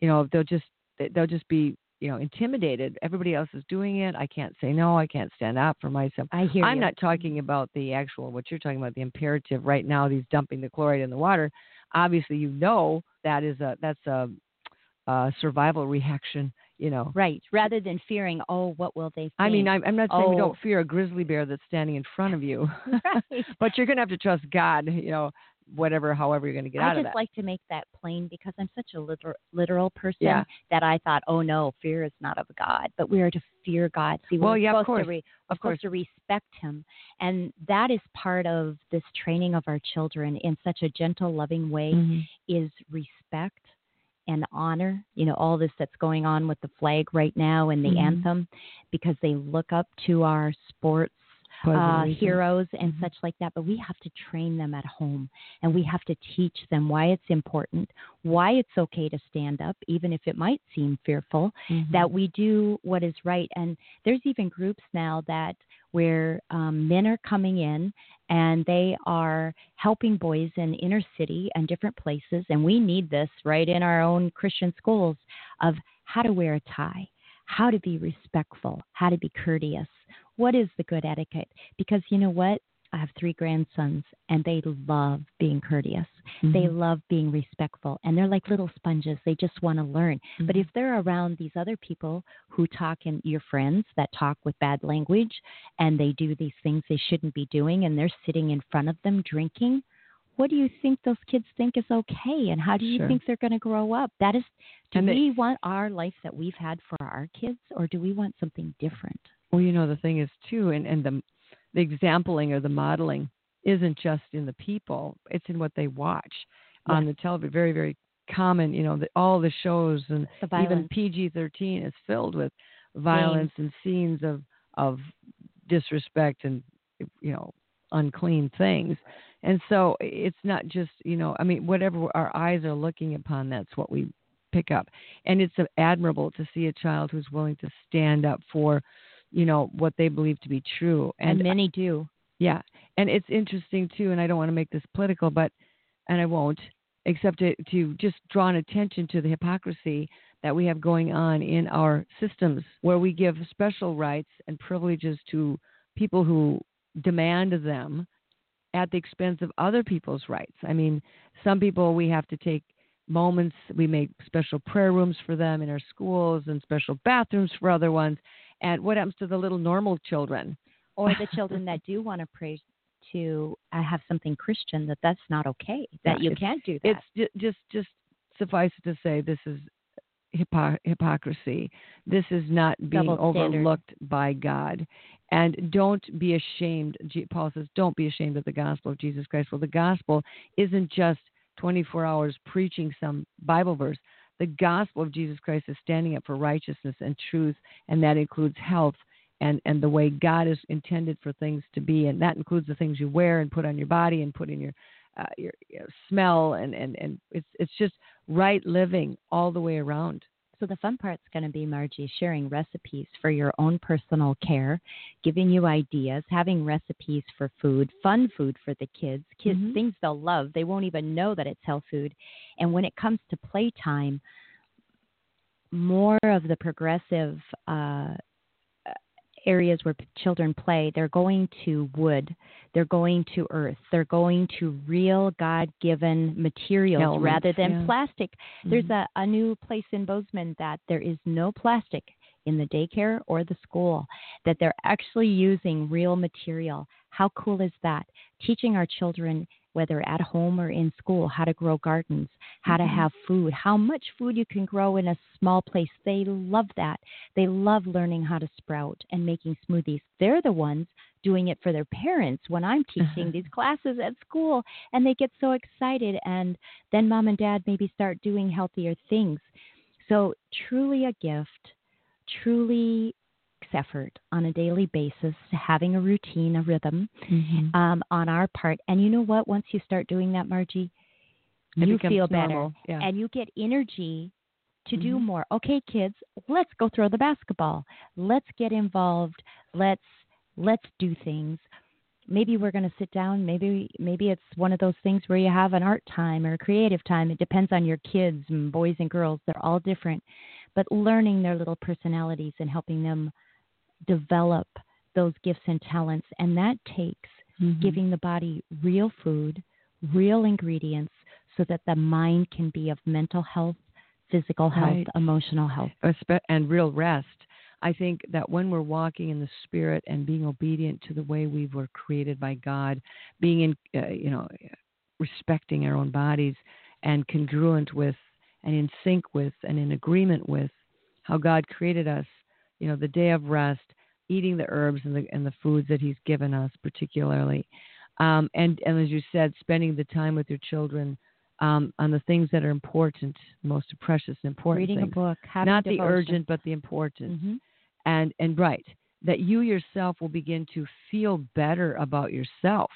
you know, they'll just they'll just be you know intimidated. Everybody else is doing it. I can't say no. I can't stand up for myself. I hear I'm you. not talking about the actual what you're talking about the imperative right now. These dumping the chloride in the water. Obviously, you know that is a that's a, a survival reaction. You know. Right. Rather than fearing, oh, what will they think? I mean, I'm, I'm not saying we Oh. don't fear a grizzly bear that's standing in front of you, Right. but you're going to have to trust God. You know, whatever, however you're going to get I out of it. I just like to make that plain because I'm such a literal, literal person Yeah. that I thought, oh no, fear is not of God, but we are to fear God. See, Well, yeah, of supposed to course. re- we're Of supposed course. to respect Him, and that is part of this training of our children in such a gentle, loving way. Mhm. Is respect and honor. You know, all this that's going on with the flag right now and the Mhm. anthem, because they look up to our sports uh, heroes and Mhm. such like that. But we have to train them at home and we have to teach them why it's important, why it's okay to stand up, even if it might seem fearful, Mhm. that we do what is right. And there's even groups now that where um, men are coming in and they are helping boys in inner city and different places. And we need this right in our own Christian schools of how to wear a tie, how to be respectful, how to be courteous. What is the good etiquette? Because you know what? I have three grandsons and they love being courteous. They Mhm. love being respectful and they're like little sponges. They just want to learn. But Mhm. if they're around these other people who talk in your friends that talk with bad language and they do these things they shouldn't be doing and they're sitting in front of them drinking, what do you think those kids think is okay and how do you Sure. think they're going to grow up? That is do And they- we want our life that we've had for our kids or do we want something different? Well, you know, the thing is too, and and the the exampling or the modeling isn't just in the people; it's in what they watch on the television. Very, very common. You know, the, all the shows and The even. PG-13 is filled with violence and scenes of of disrespect and you know unclean things. And so it's not just you know, I mean, whatever our eyes are looking upon, that's what we pick up. And it's admirable to see a child who's willing to stand up for you know what they believe to be true. And and many do. yeah. And it's interesting too and i don't want to make this political but and i won't except to, to just draw an attention to the hypocrisy that we have going on in our systems where we give special rights and privileges to people who demand them at the expense of other people's rights. I mean some people we have to take moments we make special prayer rooms for them in our schools and special bathrooms for other ones and what happens to the little normal children? Or the children that do want to pray to uh, have something Christian that that's not okay. That Yeah, you can't do that. It's ju- just just suffice it to say this is hypo- hypocrisy. This is not being overlooked by God. And don't be ashamed. Paul says, don't be ashamed of the gospel of Jesus Christ. Well, the gospel isn't just 24 hours preaching some Bible verse. The gospel of Jesus Christ is standing up for righteousness and truth, and that includes health and, and the way God is intended for things to be. And that includes the things you wear and put on your body and put in your, uh, your, your smell. And, and, and it's, it's just right living all the way around. So the fun part's going to be Margie sharing recipes for your own personal care, giving you ideas, having recipes for food, fun food for the kids, kids Mhm. things they'll love. They won't even know that it's health food. And when it comes to playtime, more of the progressive uh, areas where children play, they're going to wood, they're going to earth, they're going to real God given materials Elements, rather than yeah. plastic. There's Mhm. a, a new place in Bozeman that there is no plastic in the daycare or the school, that they're actually using real material. How cool is that? Teaching our children, whether at home or in school, how to grow gardens, how to Mhm. have food, how much food you can grow in a small place. They love that. They love learning how to sprout and making smoothies. They're the ones doing it for their parents when I'm teaching these classes at school, and they get so excited. And then mom and dad maybe start doing healthier things. So, truly a gift, truly effort on a daily basis, having a routine, a rhythm Mhm. um, on our part. And you know what? Once you start doing that, Margie, It you feel better yeah. and you get energy to do Mhm. more. Okay, kids, let's go throw the basketball. Let's get involved. Let's let's do things. Maybe we're going to sit down. Maybe maybe it's one of those things where you have an art time or a creative time. It depends on your kids and boys and girls. They're all different. But learning their little personalities and helping them develop those gifts and talents and that takes Mhm. giving the body real food, real ingredients, so that the mind can be of mental health, physical health, Right. emotional health. And real rest. I think that when we're walking in the spirit and being obedient to the way we were created by God, being in, uh, you know, respecting our own bodies and congruent with and in sync with and in agreement with how God created us, you know, the day of rest, eating the herbs and the and the foods that He's given us, particularly, um, and and as you said, spending the time with your children um, on the things that are important, most precious and important Reading things. a book, not the urgent but the important. Hmm and and right that you yourself will begin to feel better about yourself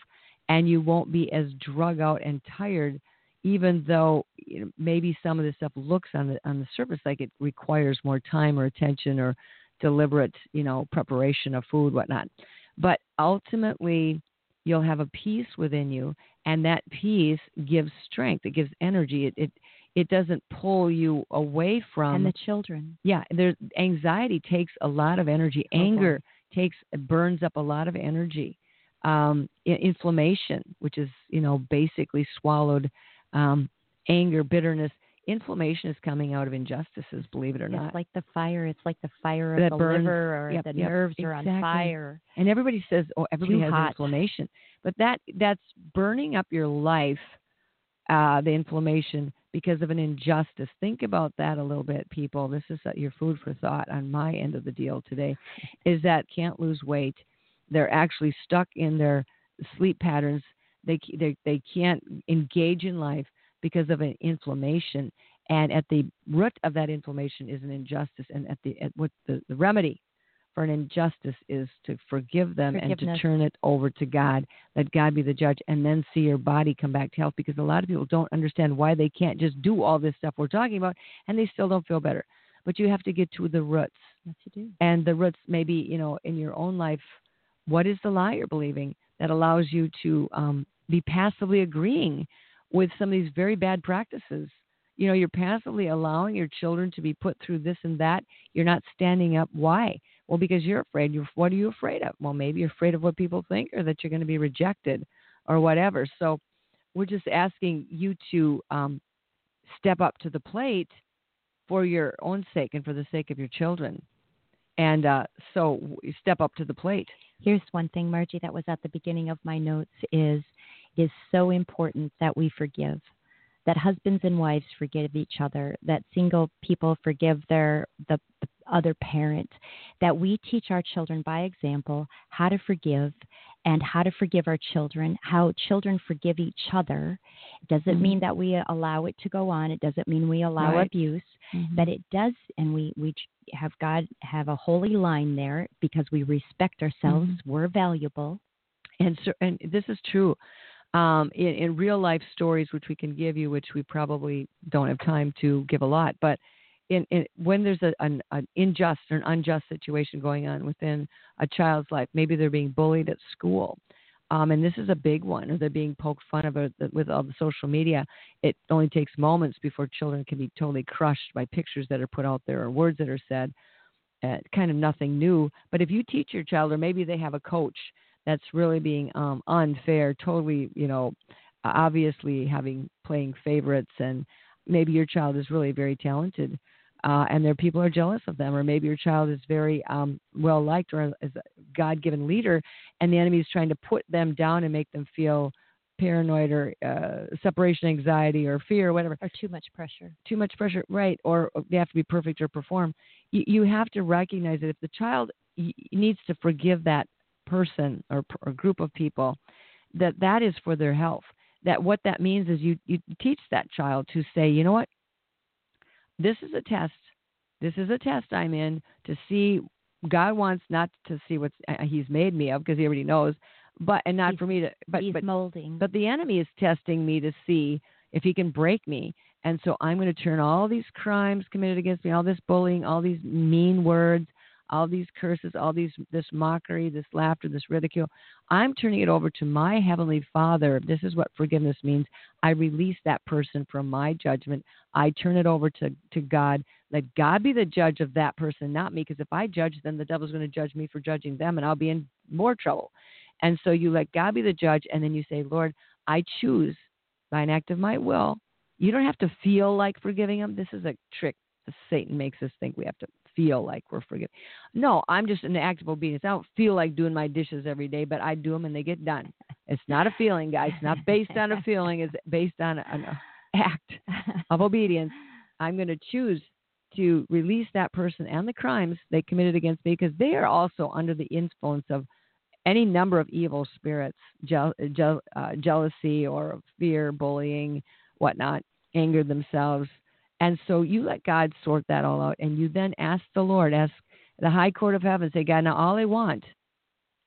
and you won't be as drug out and tired even though you know, maybe some of this stuff looks on the on the surface like it requires more time or attention or deliberate you know preparation of food whatnot but ultimately you'll have a peace within you and that peace gives strength it gives energy it it, it doesn't pull you away from And the children. yeah there's anxiety takes a lot of energy Oh, boy. anger takes burns up a lot of energy um, inflammation which is you know basically swallowed um, anger bitterness inflammation is coming out of injustices believe it or not It's like the fire. It's like the fire of That the burns. liver or Yep, the yep, nerves are on fire. and everybody says oh everybody Too has hot. inflammation but that that's burning up your life uh, the inflammation because of an injustice think about that a little bit people this is uh, your food for thought on my end of the deal today is that can't lose weight they're actually stuck in their sleep patterns They, they, they can't engage in life because of an inflammation and at the root of that inflammation is an injustice and at the at what the, the remedy for an injustice is to forgive them and to turn it over to God. Let God be the judge and then see your body come back to health because a lot of people don't understand why they can't just do all this stuff we're talking about and they still don't feel better. But you have to get to the roots. Yes, you do. And the roots maybe, you know, in your own life, what is the lie you're believing that allows you to um, be passively agreeing with some of these very bad practices? You know, you're passively allowing your children to be put through this and that. You're not standing up. Why? Well, because you're afraid. You're, what are you afraid of? Well, maybe you're afraid of what people think or that you're going to be rejected or whatever. So we're just asking you to um, step up to the plate for your own sake and for the sake of your children. And uh, so step up to the plate. Here's one thing, Margie, that was at the beginning of my notes is is so important that we forgive. That husbands and wives forgive each other, that single people forgive their the other parent that we teach our children by example how to forgive and how to forgive our children, how children forgive each other. It doesn't Mhm. mean that we allow it to go on. It doesn't mean we allow Right. abuse, Mhm. but it does, and we we have God have a holy line there because we respect ourselves. Mhm. We're valuable. and so, and this is true um, in, in real life stories, which we can give you, which we probably don't have time to give a lot, but in, in when there's a, an, an unjust or an unjust situation going on within a child's life, maybe they're being bullied at school. Um, and this is a big one, or they're being poked fun of it with all the social media. It only takes moments before children can be totally crushed by pictures that are put out there or words that are said. Uh, kind of nothing new. But if you teach your child, or maybe they have a coach that's really being um, unfair, totally, you know, obviously having playing favorites, and maybe your child is really very talented, uh, and their people are jealous of them, or maybe your child is very um, well liked or is a God-given leader, and the enemy is trying to put them down and make them feel paranoid or uh, separation anxiety or fear or whatever Or too much pressure. too much pressure, right? Or they have to be perfect or perform. You, you have to recognize that if the child needs to forgive that person or, or group of people, that that is for their health. That what that means is you you teach that child to say, you know what, this is a test. This is a test I'm in to see. God wants not to see what uh, uh, He's made me of because He already knows, but and not He's- for me to. But He's but molding. but the enemy is testing me to see if he can break me. And so I'm going to turn all these crimes committed against me, all this bullying, all these mean words, all these curses, all these this mockery, this laughter, this ridicule. I'm turning it over to my heavenly Father. This is what forgiveness means. I release that person from my judgment. I turn it over to to God. Let God be the judge of that person, not me. Because if I judge them, the devil's going to judge me for judging them, and I'll be in more trouble. And so you let God be the judge, and then you say, Lord, I choose by an act of my will. You don't have to feel like forgiving them. This is a trick Satan makes us think we have to feel like we're forgiving. No, I'm just an act of obedience. I don't feel like doing my dishes every day, but I do them and they get done. It's not a feeling, guys. It's not based on a feeling. It's based on an act of obedience. I'm going to choose to release that person and the crimes they committed against me because they are also under the influence of any number of evil spirits, jeal, jeal, uh, jealousy or fear, bullying, whatnot, anger themselves. And so you let God sort that all out, and you then ask the Lord, ask the high court of heaven, say, God, now all I want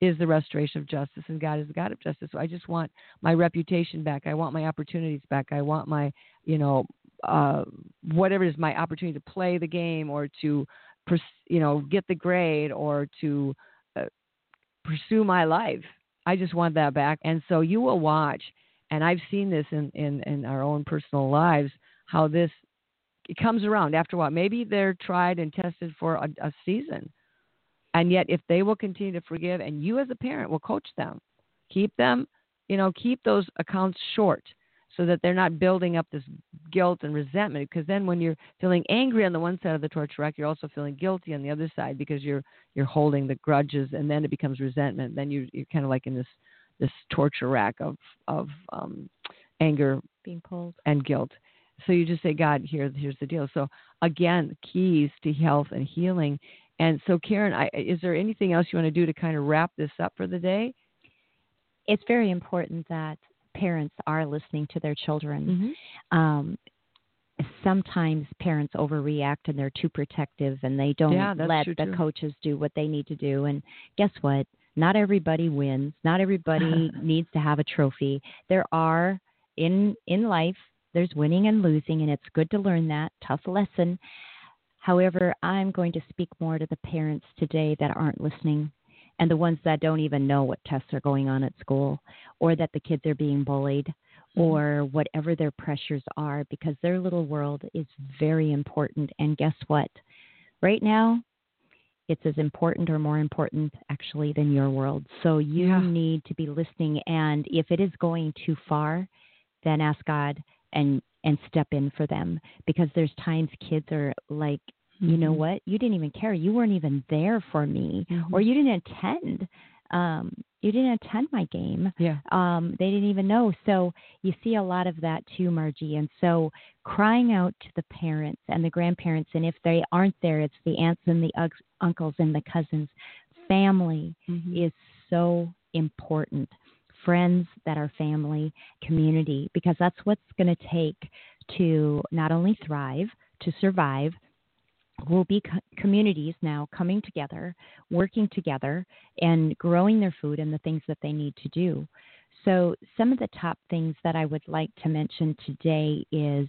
is the restoration of justice, and God is the God of justice. So I just want my reputation back. I want my opportunities back. I want my, you know, uh, whatever it is, my opportunity to play the game or to, you know, get the grade or to uh, pursue my life. I just want that back. And so you will watch, and I've seen this in, in, in our own personal lives, how this it comes around after a while. Maybe they're tried and tested for a, a season. And yet, if they will continue to forgive, and you as a parent will coach them, keep them, you know, keep those accounts short so that they're not building up this guilt and resentment. Because then, when you're feeling angry on the one side of the torture rack, you're also feeling guilty on the other side because you're you're holding the grudges, and then it becomes resentment. Then you you're kind of like in this this torture rack of of um, anger Being pulled. and guilt. So you just say, God, here, here's the deal. So again, keys to health and healing. And so, Karen, I, is there anything else you want to do to kind of wrap this up for the day? It's very important that parents are listening to their children. Mm-hmm. Um, sometimes parents overreact and they're too protective and they don't Yeah, let the too. coaches do what they need to do. And guess what? Not everybody wins. Not everybody needs to have a trophy. There are in in life there's winning and losing and it's good to learn that tough lesson. However, I'm going to speak more to the parents today that aren't listening and the ones that don't even know what tests are going on at school or that the kids are being bullied Mm-hmm. or whatever their pressures are because their little world is very important. And guess what? Right now, it's as important or more important actually than your world. So you Yeah. need to be listening. And if it is going too far, then ask God and and step in for them because there's times kids are like you know Mhm. what you didn't even care you weren't even there for me Mhm. or you didn't attend Um, you didn't attend my game. Yeah. Um, they didn't even know. So you see a lot of that too, Margie. And so crying out to the parents and the grandparents, and if they aren't there, it's the aunts and the uncles and the cousins. Family Mhm. is so important. Friends that are family, community, because that's what's going to take to not only thrive, to survive. Will be co- communities now coming together, working together, and growing their food and the things that they need to do. So, some of the top things that I would like to mention today is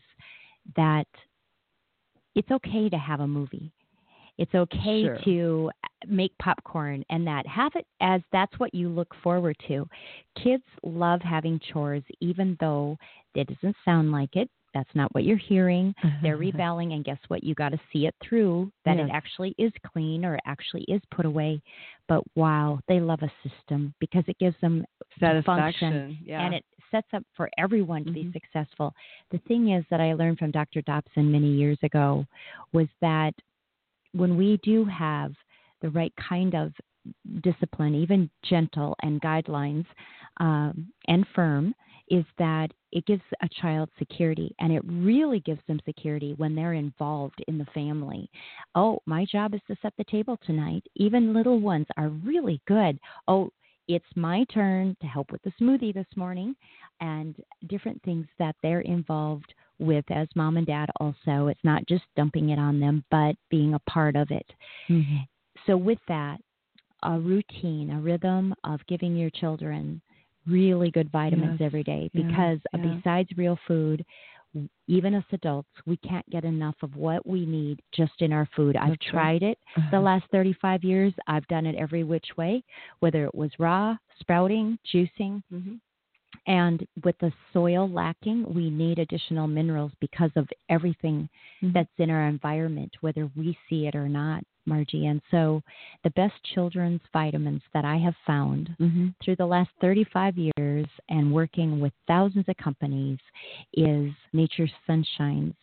that it's okay to have a movie. It's okay Sure. to make popcorn and that have it as that's what you look forward to. Kids love having chores, even though it doesn't sound like it. That's not what you're hearing. They're rebelling, and guess what? You got to see it through that it actually is clean or it actually is put away. But wow, they love a system because it gives them function Satisfaction. Yeah. and it sets up for everyone to be Mhm. successful. The thing is that I learned from Dr. Dobson many years ago was that when we do have the right kind of discipline, even gentle and guidelines um, and firm, is that it gives a child security and it really gives them security when they're involved in the family. Oh, my job is to set the table tonight. Even little ones are really good. Oh, it's my turn to help with the smoothie this morning and different things that they're involved with as mom and dad also. It's not just dumping it on them, but being a part of it. Mhm. So, with that, a routine, a rhythm of giving your children really good vitamins Yes, every day because uh, yeah. besides real food, even as adults, we can't get enough of what we need just in our food. I've That's right. tried it the last 35 years. I've done it every which way, whether it was raw, sprouting, juicing, Mhm. And with the soil lacking, we need additional minerals because of everything Mhm. that's in our environment, whether we see it or not, Margie. And so, the best children's vitamins that I have found Mhm. through the last 35 years and working with thousands of companies is Nature's Sunshines,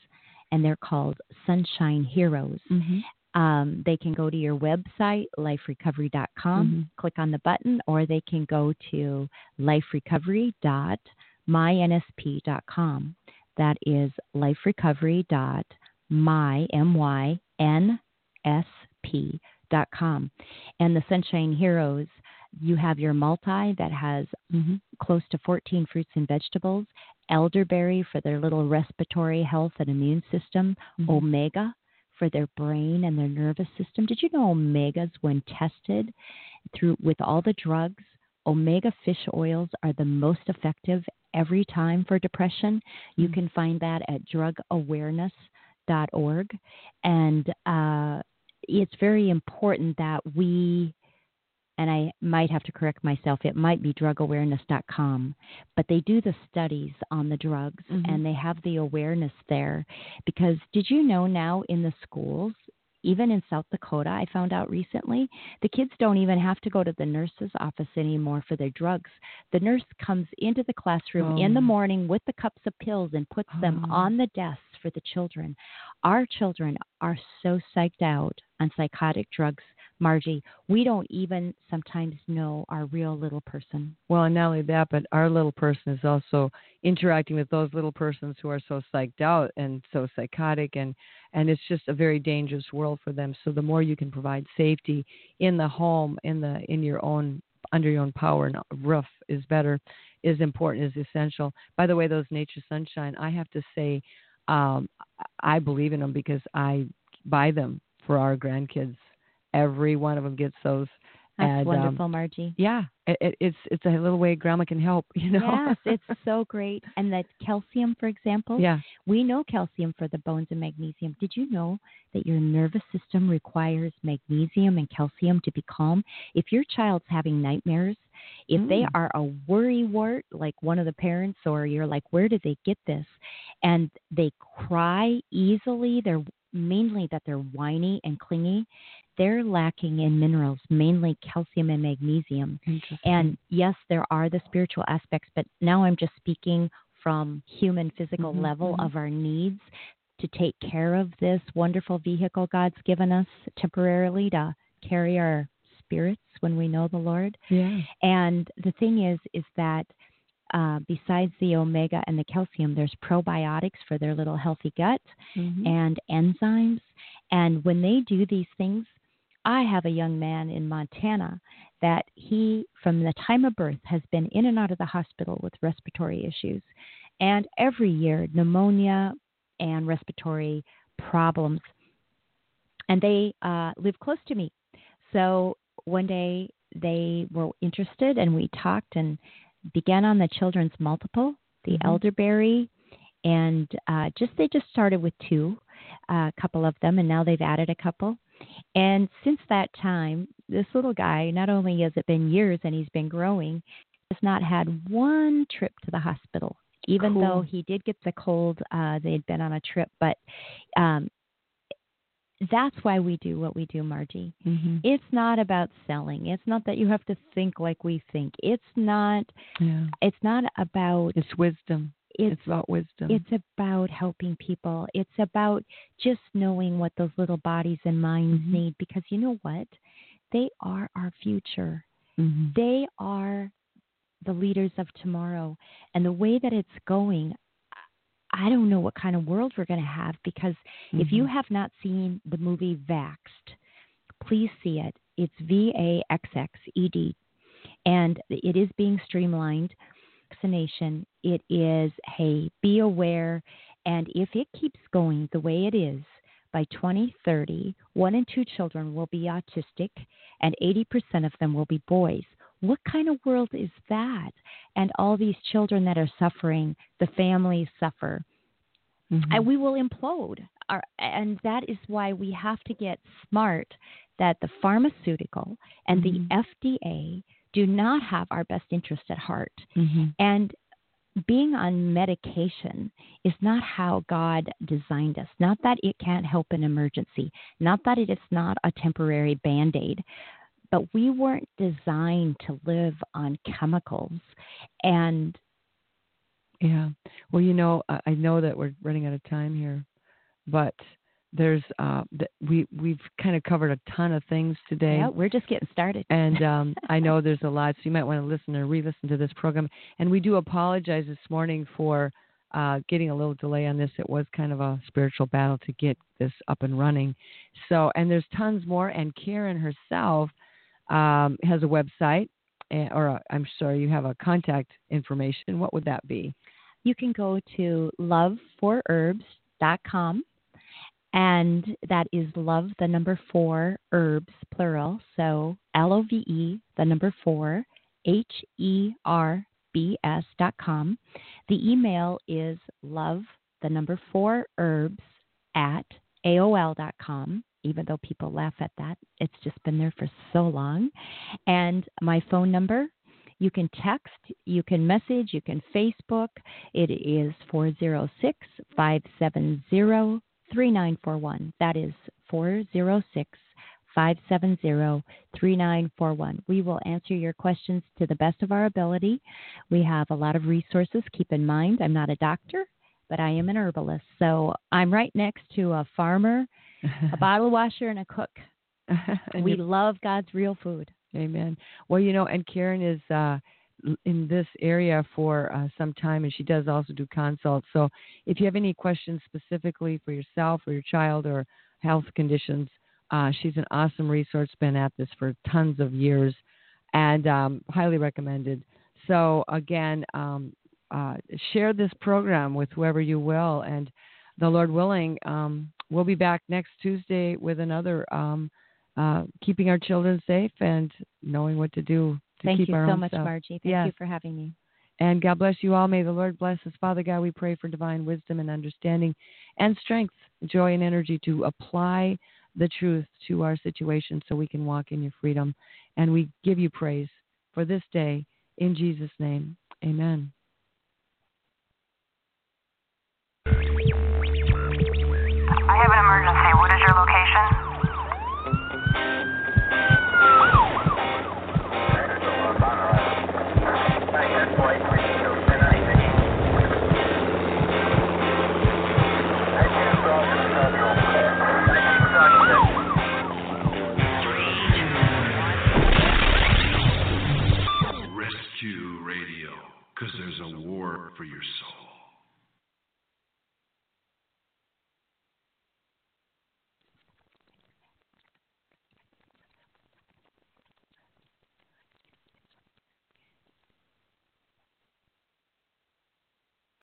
and they're called Sunshine Heroes. Mhm. Um, they can go to your website, liferecovery.com, Mhm. click on the button, or they can go to liferecovery.mynsp.com. That is liferecovery.mynsp.com. And the Sunshine Heroes, you have your multi that has Mhm. close to 14 fruits and vegetables, elderberry for their little respiratory health and immune system, Mhm. omega for their brain and their nervous system. Did you know omegas when tested through with all the drugs, omega fish oils are the most effective every time for depression. You Mm. can find that at drugawareness.org and uh, it's very important that we and I might have to correct myself, it might be drugawareness.com, but they do the studies on the drugs Mhm. and they have the awareness there. Because did you know now in the schools, even in South Dakota, I found out recently, the kids don't even have to go to the nurse's office anymore for their drugs. The nurse comes into the classroom in the Oh. morning with the cups of pills and puts them Oh. on the desks for the children. Our children are so psyched out on psychotic drugs, Margie. We don't even sometimes know our real little person. Well, and not only that, but our little person is also interacting with those little persons who are so psyched out and so psychotic, and and it's just a very dangerous world for them. So the more you can provide safety in the home, in the in your own under your own power and roof is better, is important, is essential. By the way, those Nature Sunshine, I have to say, um, I believe in them because I buy them for our grandkids. Every one of them gets those. That's and, um, wonderful, Margie. yeah, it, it, it's it's a little way grandma can help, you know. Yes, it's so great. And that calcium, for example, yeah. we know calcium for the bones and magnesium. Did you know that your nervous system requires magnesium and calcium to be calm? If your child's having nightmares, if they Mm. are a worry wart, like one of the parents, or you're like, where did they get this? And they cry easily, they're mainly that they're whiny and clingy, they're lacking in minerals, mainly calcium and magnesium. And yes, there are the spiritual aspects, but now I'm just speaking from human physical Mhm, level mhm. of our needs to take care of this wonderful vehicle God's given us temporarily to carry our spirits when we know the Lord. Yeah. And the thing is, is that uh, besides the omega and the calcium, there's probiotics for their little healthy gut Mhm. and enzymes. And when they do these things, I have a young man in Montana that he, from the time of birth, has been in and out of the hospital with respiratory issues. And every year, pneumonia and respiratory problems. And they uh, live close to me. So one day they were interested and we talked and began on the children's multiple, the Mhm. elderberry, and uh, just they just started with two, uh, a couple of them, and now they've added a couple. And since that time, this little guy, not only has it been years and he's been growing, has not had one trip to the hospital, even Cool. though he did get the cold. Uh, they had been on a trip, but um, that's why we do what we do, Margie. Mhm. It's not about selling. It's not that you have to think like we think. It's not. Yeah. It's not about. It's wisdom. It's It's about wisdom. it's about helping people. It's about just knowing what those little bodies and minds Mhm. need because you know what? They are our future. Mhm. They are the leaders of tomorrow. And the way that it's going, I don't know what kind of world we're going to have because if you Mhm. have not seen the movie Vaxxed, please see it. It's V A X X E D. And it is being streamlined. Vaccination. It is, hey, be aware. And if it keeps going the way it is, by 2030, one in two children will be autistic and 80% of them will be boys. What kind of world is that? And all these children that are suffering, the families suffer Mhm. and we will implode. Our, and that is why we have to get smart that the pharmaceutical and Mhm. the FDA do not have our best interest at heart. Mhm. And being on medication is not how God designed us. Not that it can't help an emergency, not that it is not a temporary band aid, but we weren't designed to live on chemicals. And Yeah. Well, you know, I know that we're running out of time here, but there's uh we we've kind of covered a ton of things today. yeah, we're just getting started. And um, I know there's a lot, so you might want to listen or re-listen to this program. And we do apologize this morning for uh, getting a little delay on this. It was kind of a spiritual battle to get this up and running. So, and there's tons more. And Karen herself um, has a website, eh, or i I'm sorry, you have a contact information. What would that be? you can go to loveforherbs.com and that is love the number four herbs plural so l-o-v-e the number four h-e-r-b-s dot com the email is love the number four herbs at aol dot com even though people laugh at that it's just been there for so long and my phone number you can text, you can message, you can Facebook. It is 406 570 3941. That is 406 570 3941. We will answer your questions to the best of our ability. We have a lot of resources. Keep in mind, I'm not a doctor, but I am an herbalist. So I'm right next to a farmer, a bottle washer, and a cook. And we you- love God's real food. Amen. Well, you know, and Karen is uh, in this area for uh, some time, and she does also do consults. So, if you have any questions specifically for yourself or your child or health conditions, uh, she's an awesome resource. Been at this for tons of years, and um, highly recommended. So, again, um, uh, share this program with whoever you will, and the Lord willing, um, we'll be back next Tuesday with another. Um, uh, keeping our children safe and knowing what to do to Thank keep you our so own much, self. Margie. Thank Yes. you for having me. And God bless you all. May the Lord bless us. Father God, we pray for divine wisdom and understanding and strength, joy and energy to apply the truth to our situation so we can walk in your freedom. And we give you praise for this day in Jesus' name. Amen. A war for your soul.